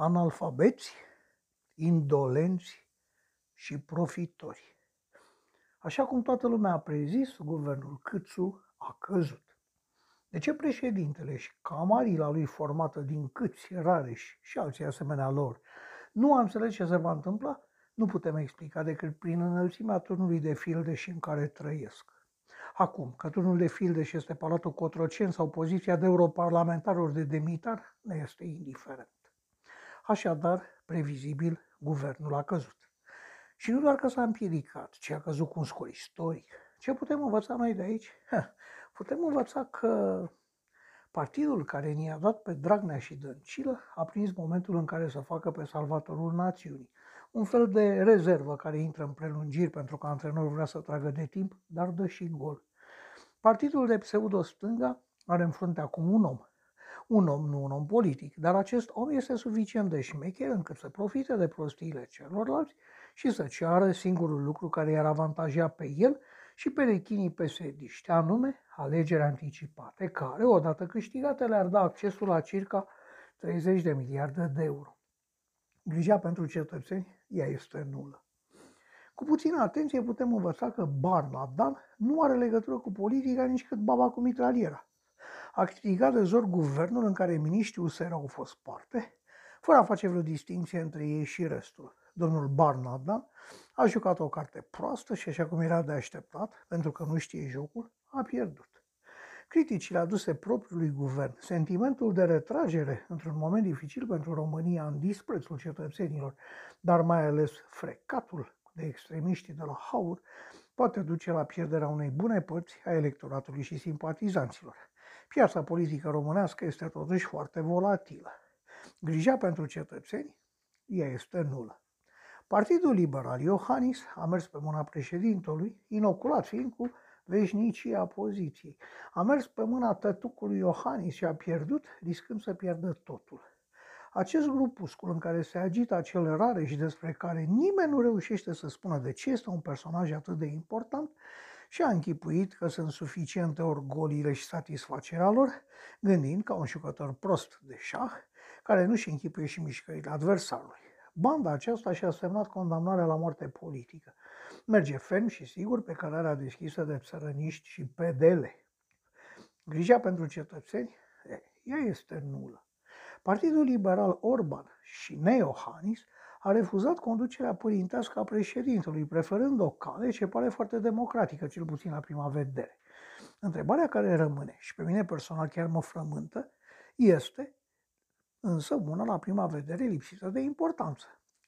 analfabeți, indolenți și profitori. Așa cum toată lumea a prezis, guvernul Câțu a căzut. De ce președintele și camarila lui formată din Câți, Rareș și alții asemenea lor nu a înțeles ce se va întâmpla? Nu putem explica decât prin înălțimea turnului de fildeș în care trăiesc. Acum, că turnul de fildeș este Palatul Cotrocen sau poziția de europarlamentarul de demitar, ne este indiferent. Așadar, previzibil, guvernul a căzut. Și nu doar că s-a împiedicat, ci a căzut cu un scor istoric. Ce putem învăța noi de aici? Ha, putem învăța că partidul care ne-a dat pe Dragnea și Dăncilă a prins momentul în care să facă pe salvatorul națiunii. Un fel de rezervă care intră în prelungiri pentru că antrenorul vrea să tragă de timp, dar dă și gol. Partidul de pseudo-stânga are în frunte acum un om, un om, nu un om politic, dar acest om este suficient de șmecher încât să profite de prostiile celorlalți și să ceară singurul lucru care i-ar avantaja pe el și pe rechinii pesediști, anume alegeri anticipate, care, odată câștigate, le-ar da accesul la circa 30 de miliarde de euro. Grija pentru cetățeni, ea este nulă. Cu puțină atenție putem învăța că Barna Dan nu are legătură cu politica nici cât baba cu mitraliera a criticat de zor guvernul în care miniștrii USR au fost parte, fără a face vreo distinție între ei și restul. Domnul Barnada a jucat o carte proastă și așa cum era de așteptat, pentru că nu știe jocul, a pierdut. Criticile aduse propriului guvern, sentimentul de retragere într-un moment dificil pentru România în disprețul cetățenilor, dar mai ales frecatul de extremiștii de la Haur, poate duce la pierderea unei bune părți a electoratului și simpatizanților. Piața politică românească este totuși foarte volatilă. Grija pentru cetățeni, ea este nulă. Partidul Liberal Iohannis a mers pe mâna președintelui, inoculat fiind cu veșnicia poziției. A mers pe mâna tătucului Iohannis și a pierdut, riscând să pierdă totul. Acest grupuscul în care se agită acel rare și despre care nimeni nu reușește să spună de ce este un personaj atât de important, și a închipuit că sunt suficiente orgoliile și satisfacerea lor, gândind ca un jucător prost de șah, care nu-și închipuie și mișcările adversarului. Banda aceasta și-a semnat condamnarea la moarte politică. Merge ferm și sigur pe cărarea deschisă de țărăniști și pedele. Grija pentru cetățeni, ea este nulă. Partidul Liberal Orban și Neohanis a refuzat conducerea părintească a președintelui, preferând o cale ce pare foarte democratică, cel puțin la prima vedere. Întrebarea care rămâne, și pe mine personal chiar mă frământă, este însă una la prima vedere lipsită de importanță.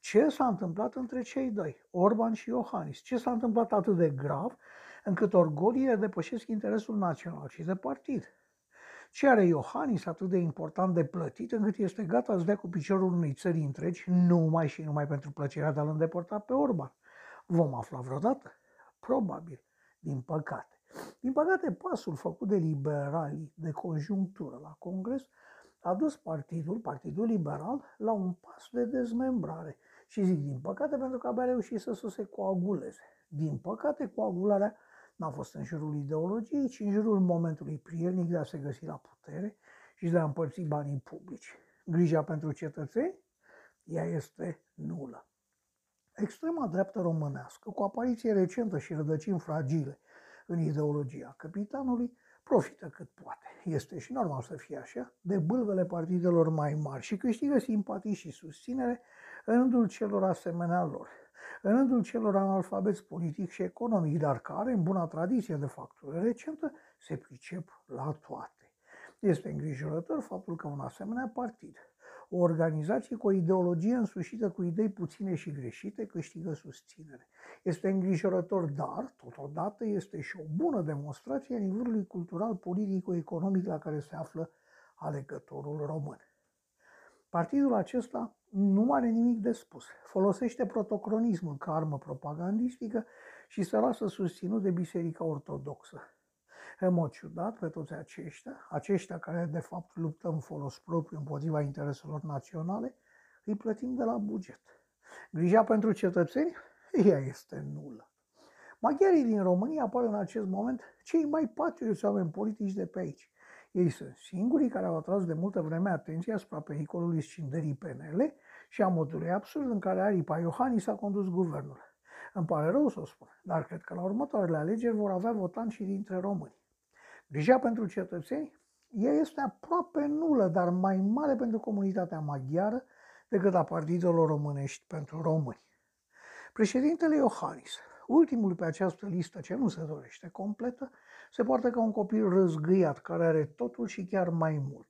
Ce s-a întâmplat între cei doi, Orban și Iohannis? Ce s-a întâmplat atât de grav încât orgoliile depășesc interesul național și de partid? Ce are Iohannis atât de important de plătit încât este gata să dea cu piciorul unei țări întregi numai și numai pentru plăcerea de a-l îndepărta pe Orban? Vom afla vreodată? Probabil, din păcate. Din păcate, pasul făcut de liberalii de conjunctură la Congres a dus partidul, Partidul Liberal, la un pas de dezmembrare. Și zic din păcate pentru că abia reușit să se coaguleze. Din păcate, coagularea n-a fost în jurul ideologiei, ci în jurul momentului prielnic de a se găsi la putere și de a împărți banii publici. Grija pentru cetățeni, ea este nulă. Extrema dreaptă românească, cu apariție recentă și rădăcini fragile în ideologia capitanului, profită cât poate. Este și normal să fie așa, de bâlvele partidelor mai mari și câștigă simpatii și susținere în rândul celor asemenea lor în rândul celor analfabeți politic și economic, dar care, în buna tradiție de factură recentă, se pricep la toate. Este îngrijorător faptul că un asemenea partid, o organizație cu o ideologie însușită cu idei puține și greșite, câștigă susținere. Este îngrijorător, dar, totodată, este și o bună demonstrație a nivelului cultural, politic-economic la care se află alegătorul român. Partidul acesta nu are nimic de spus. Folosește protocronismul ca armă propagandistică și se lasă susținut de Biserica Ortodoxă. În mod ciudat, pe toți aceștia, aceștia care de fapt luptă în folos propriu împotriva intereselor naționale, îi plătim de la buget. Grija pentru cetățeni? Ea este nulă. Maghiarii din România apar în acest moment cei mai patrioți oameni politici de pe aici. Ei sunt singurii care au atras de multă vreme atenția asupra pericolului scindării PNL și a modului absurd în care aripa Iohannis a condus guvernul. Îmi pare rău să o spun, dar cred că la următoarele alegeri vor avea votanți și dintre români. Grija pentru cetățeni, ea este aproape nulă, dar mai mare pentru comunitatea maghiară decât a partidelor românești pentru români. Președintele Iohannis, ultimul pe această listă ce nu se dorește completă, se poartă ca un copil răzgâiat care are totul și chiar mai mult.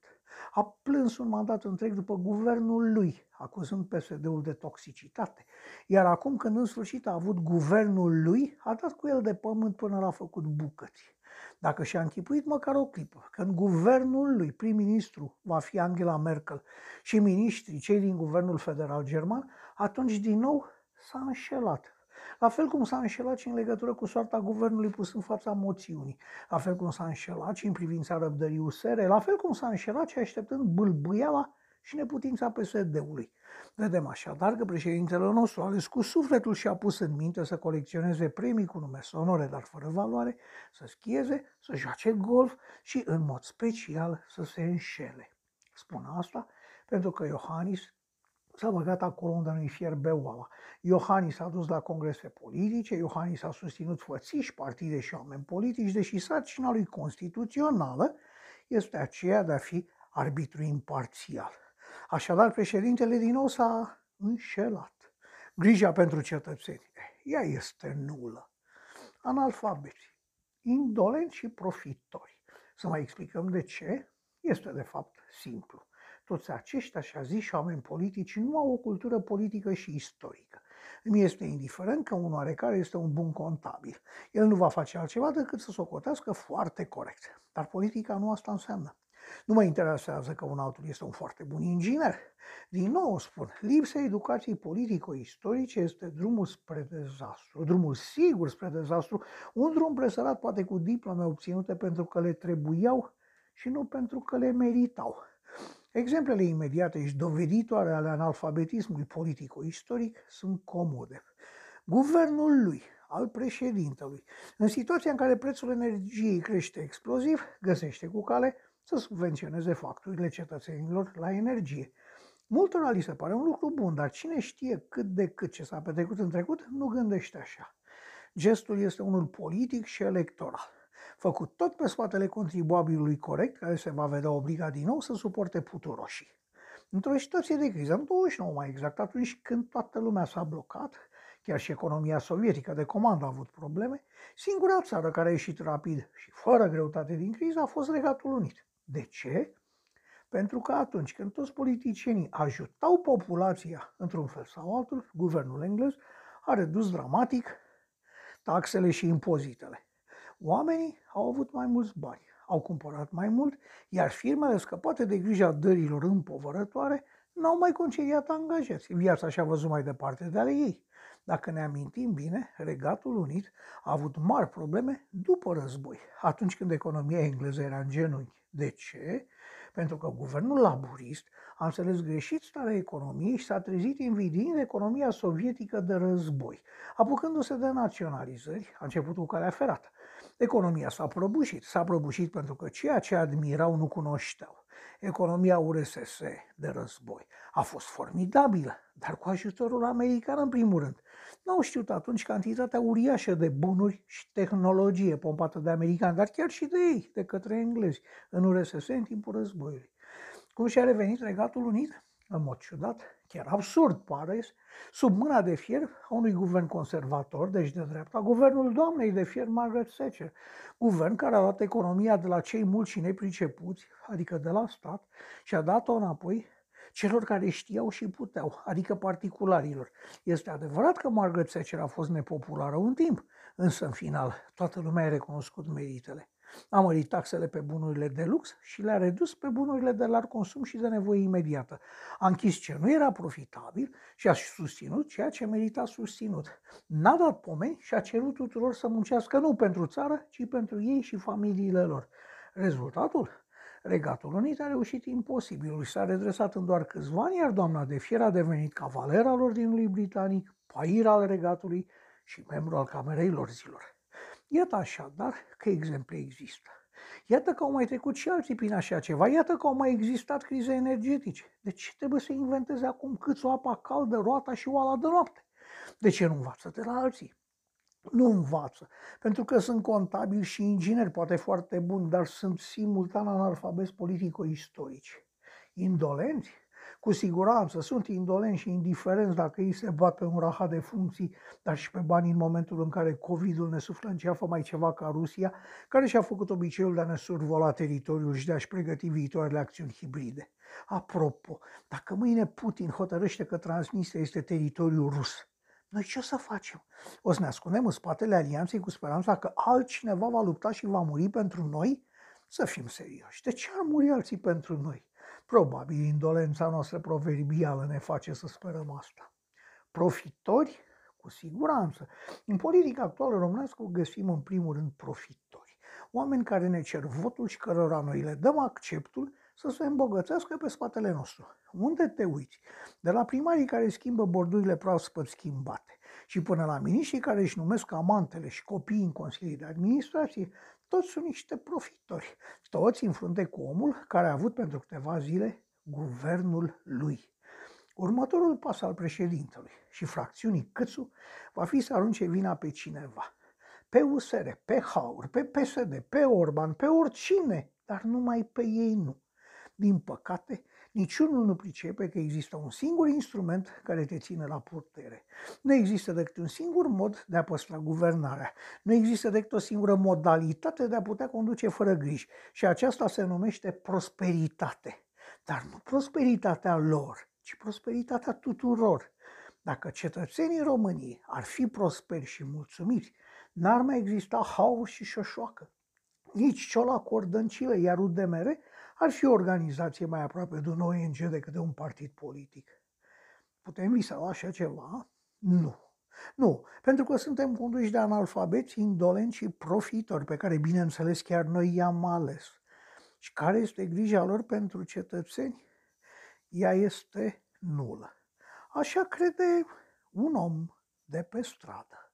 A plâns un mandat întreg după guvernul lui, acuzând PSD-ul de toxicitate. Iar acum, când în sfârșit a avut guvernul lui, a dat cu el de pământ până l-a făcut bucăți. Dacă și-a închipuit măcar o clipă, când guvernul lui, prim-ministru, va fi Angela Merkel și miniștrii, cei din guvernul federal german, atunci din nou s-a înșelat. La fel cum s-a înșelat și în legătură cu soarta guvernului pus în fața moțiunii, la fel cum s-a înșelat și în privința răbdării USR, la fel cum s-a înșelat și așteptând bâlbâiala și neputința PSD-ului. Vedem așadar că președintele nostru a ales cu sufletul și a pus în minte să colecționeze premii cu nume sonore, dar fără valoare, să schieze, să joace golf și, în mod special, să se înșele. Spun asta pentru că Iohannis s-a băgat acolo unde nu-i fierbe oala. Iohannis a dus la congrese politice, Iohannis a susținut fățiși, partide și oameni politici, deși sarcina lui constituțională este aceea de a fi arbitru imparțial. Așadar, președintele din nou s-a înșelat. Grija pentru cetățeni, ea este nulă. Analfabeti, indolenți și profitori. Să mai explicăm de ce? Este de fapt simplu. Toți aceștia, și-a zis și oameni politici, nu au o cultură politică și istorică. Îmi este indiferent că un oarecare este un bun contabil. El nu va face altceva decât să socotească foarte corect. Dar politica nu asta înseamnă. Nu mă interesează că un altul este un foarte bun inginer. Din nou spun, lipsa educației politico-istorice este drumul spre dezastru, drumul sigur spre dezastru, un drum presărat poate cu diplome obținute pentru că le trebuiau și nu pentru că le meritau. Exemplele imediate și doveditoare ale analfabetismului politico-istoric sunt comode. Guvernul lui, al președintelui, în situația în care prețul energiei crește exploziv, găsește cu cale să subvenționeze facturile cetățenilor la energie. Multora li se pare un lucru bun, dar cine știe cât de cât ce s-a petrecut în trecut, nu gândește așa. Gestul este unul politic și electoral, făcut tot pe spatele contribuabilului corect, care se va vedea obligat din nou să suporte puturoșii. Într-o situație de criză, în 29 mai exact, atunci când toată lumea s-a blocat, chiar și economia sovietică de comandă a avut probleme, singura țară care a ieșit rapid și fără greutate din criză a fost Regatul Unit. De ce? Pentru că atunci când toți politicienii ajutau populația într-un fel sau altul, guvernul englez a redus dramatic taxele și impozitele. Oamenii au avut mai mulți bani, au cumpărat mai mult, iar firmele scăpate de grija dărilor împovărătoare n-au mai concediat angajați. Viața și-a văzut mai departe de ale ei. Dacă ne amintim bine, Regatul Unit a avut mari probleme după război, atunci când economia engleză era în genunchi. De ce? Pentru că guvernul laburist a înțeles greșit starea economiei și s-a trezit invidiind economia sovietică de război. Apucându-se de naționalizări, a început cu calea ferată. Economia s-a prăbușit. S-a prăbușit pentru că ceea ce admirau nu cunoșteau. Economia URSS de război a fost formidabilă, dar cu ajutorul american în primul rând. N-au știut atunci cantitatea uriașă de bunuri și tehnologie pompată de americani, dar chiar și de ei, de către englezi, în URSS în timpul războiului. Cum și-a revenit Regatul Unit? În mod ciudat, chiar absurd pare, sub mâna de fier a unui guvern conservator, deci de dreapta, guvernul doamnei de fier Margaret Thatcher, guvern care a luat economia de la cei mulți și nepricepuți, adică de la stat, și a dat-o înapoi celor care știau și puteau, adică particularilor. Este adevărat că Margaret Thatcher a fost nepopulară un timp, însă în final toată lumea a recunoscut meritele. A mărit taxele pe bunurile de lux și le-a redus pe bunurile de larg consum și de nevoie imediată. A închis ce nu era profitabil și a susținut ceea ce merita susținut. N-a dat pomeni și a cerut tuturor să muncească nu pentru țară, ci pentru ei și familiile lor. Rezultatul? Regatul Unit a reușit imposibilul și s-a redresat în doar câțiva ani, iar doamna de fier a devenit cavaler al Ordinului Britanic, pair al regatului și membru al Camerei Lorzilor. Iată așadar că exemple există. Iată că au mai trecut și alții prin așa ceva, iată că au mai existat crize energetice. De ce trebuie să inventeze acum cât o apa caldă, roata și oala de noapte? De ce nu învață de la alții? Nu învață, pentru că sunt contabili și ingineri, poate foarte buni, dar sunt simultan analfabeti politico-istorici. Indolenți? Cu siguranță sunt indolenți și indiferenți dacă ei se bat pe un rahat de funcții, dar și pe bani în momentul în care COVID-ul ne suflă în ceafă mai ceva ca Rusia, care și-a făcut obiceiul de a ne survola teritoriul și de a-și pregăti viitoarele acțiuni hibride. Apropo, dacă mâine Putin hotărăște că Transnistria este teritoriul rus, noi ce o să facem? O să ne ascundem în spatele alianței cu speranța că altcineva va lupta și va muri pentru noi? Să fim serioși. De ce ar muri alții pentru noi? Probabil indolența noastră proverbială ne face să sperăm asta. Profitori? Cu siguranță. În politica actuală românească găsim în primul rând profitori. Oameni care ne cer votul și cărora noi le dăm acceptul să se îmbogățească pe spatele nostru. Unde te uiți? De la primarii care schimbă bordurile proaspăt schimbate și până la miniștrii care își numesc amantele și copiii în consilii de administrație, toți sunt niște profitori, toți în frunte cu omul care a avut pentru câteva zile guvernul lui. Următorul pas al președintelui și fracțiunii Câțu va fi să arunce vina pe cineva. Pe USR, pe Haur, pe PSD, pe Orban, pe oricine, dar numai pe ei nu. Din păcate, niciunul nu pricepe că există un singur instrument care te ține la putere. Nu există decât un singur mod de a păstra guvernarea. Nu există decât o singură modalitate de a putea conduce fără griji. Și aceasta se numește prosperitate. Dar nu prosperitatea lor, ci prosperitatea tuturor. Dacă cetățenii României ar fi prosperi și mulțumiți, n-ar mai exista haos și șoșoacă. Nici ciola cordăncilă, iar UDMR ar fi o organizație mai aproape de un ONG decât de un partid politic. Putem visa la așa ceva? Nu. Nu, pentru că suntem conduși de analfabeți, indolenți și profitori, pe care, bineînțeles, chiar noi i-am ales. Și care este grija lor pentru cetățeni? Ea este nulă. Așa crede un om de pe stradă.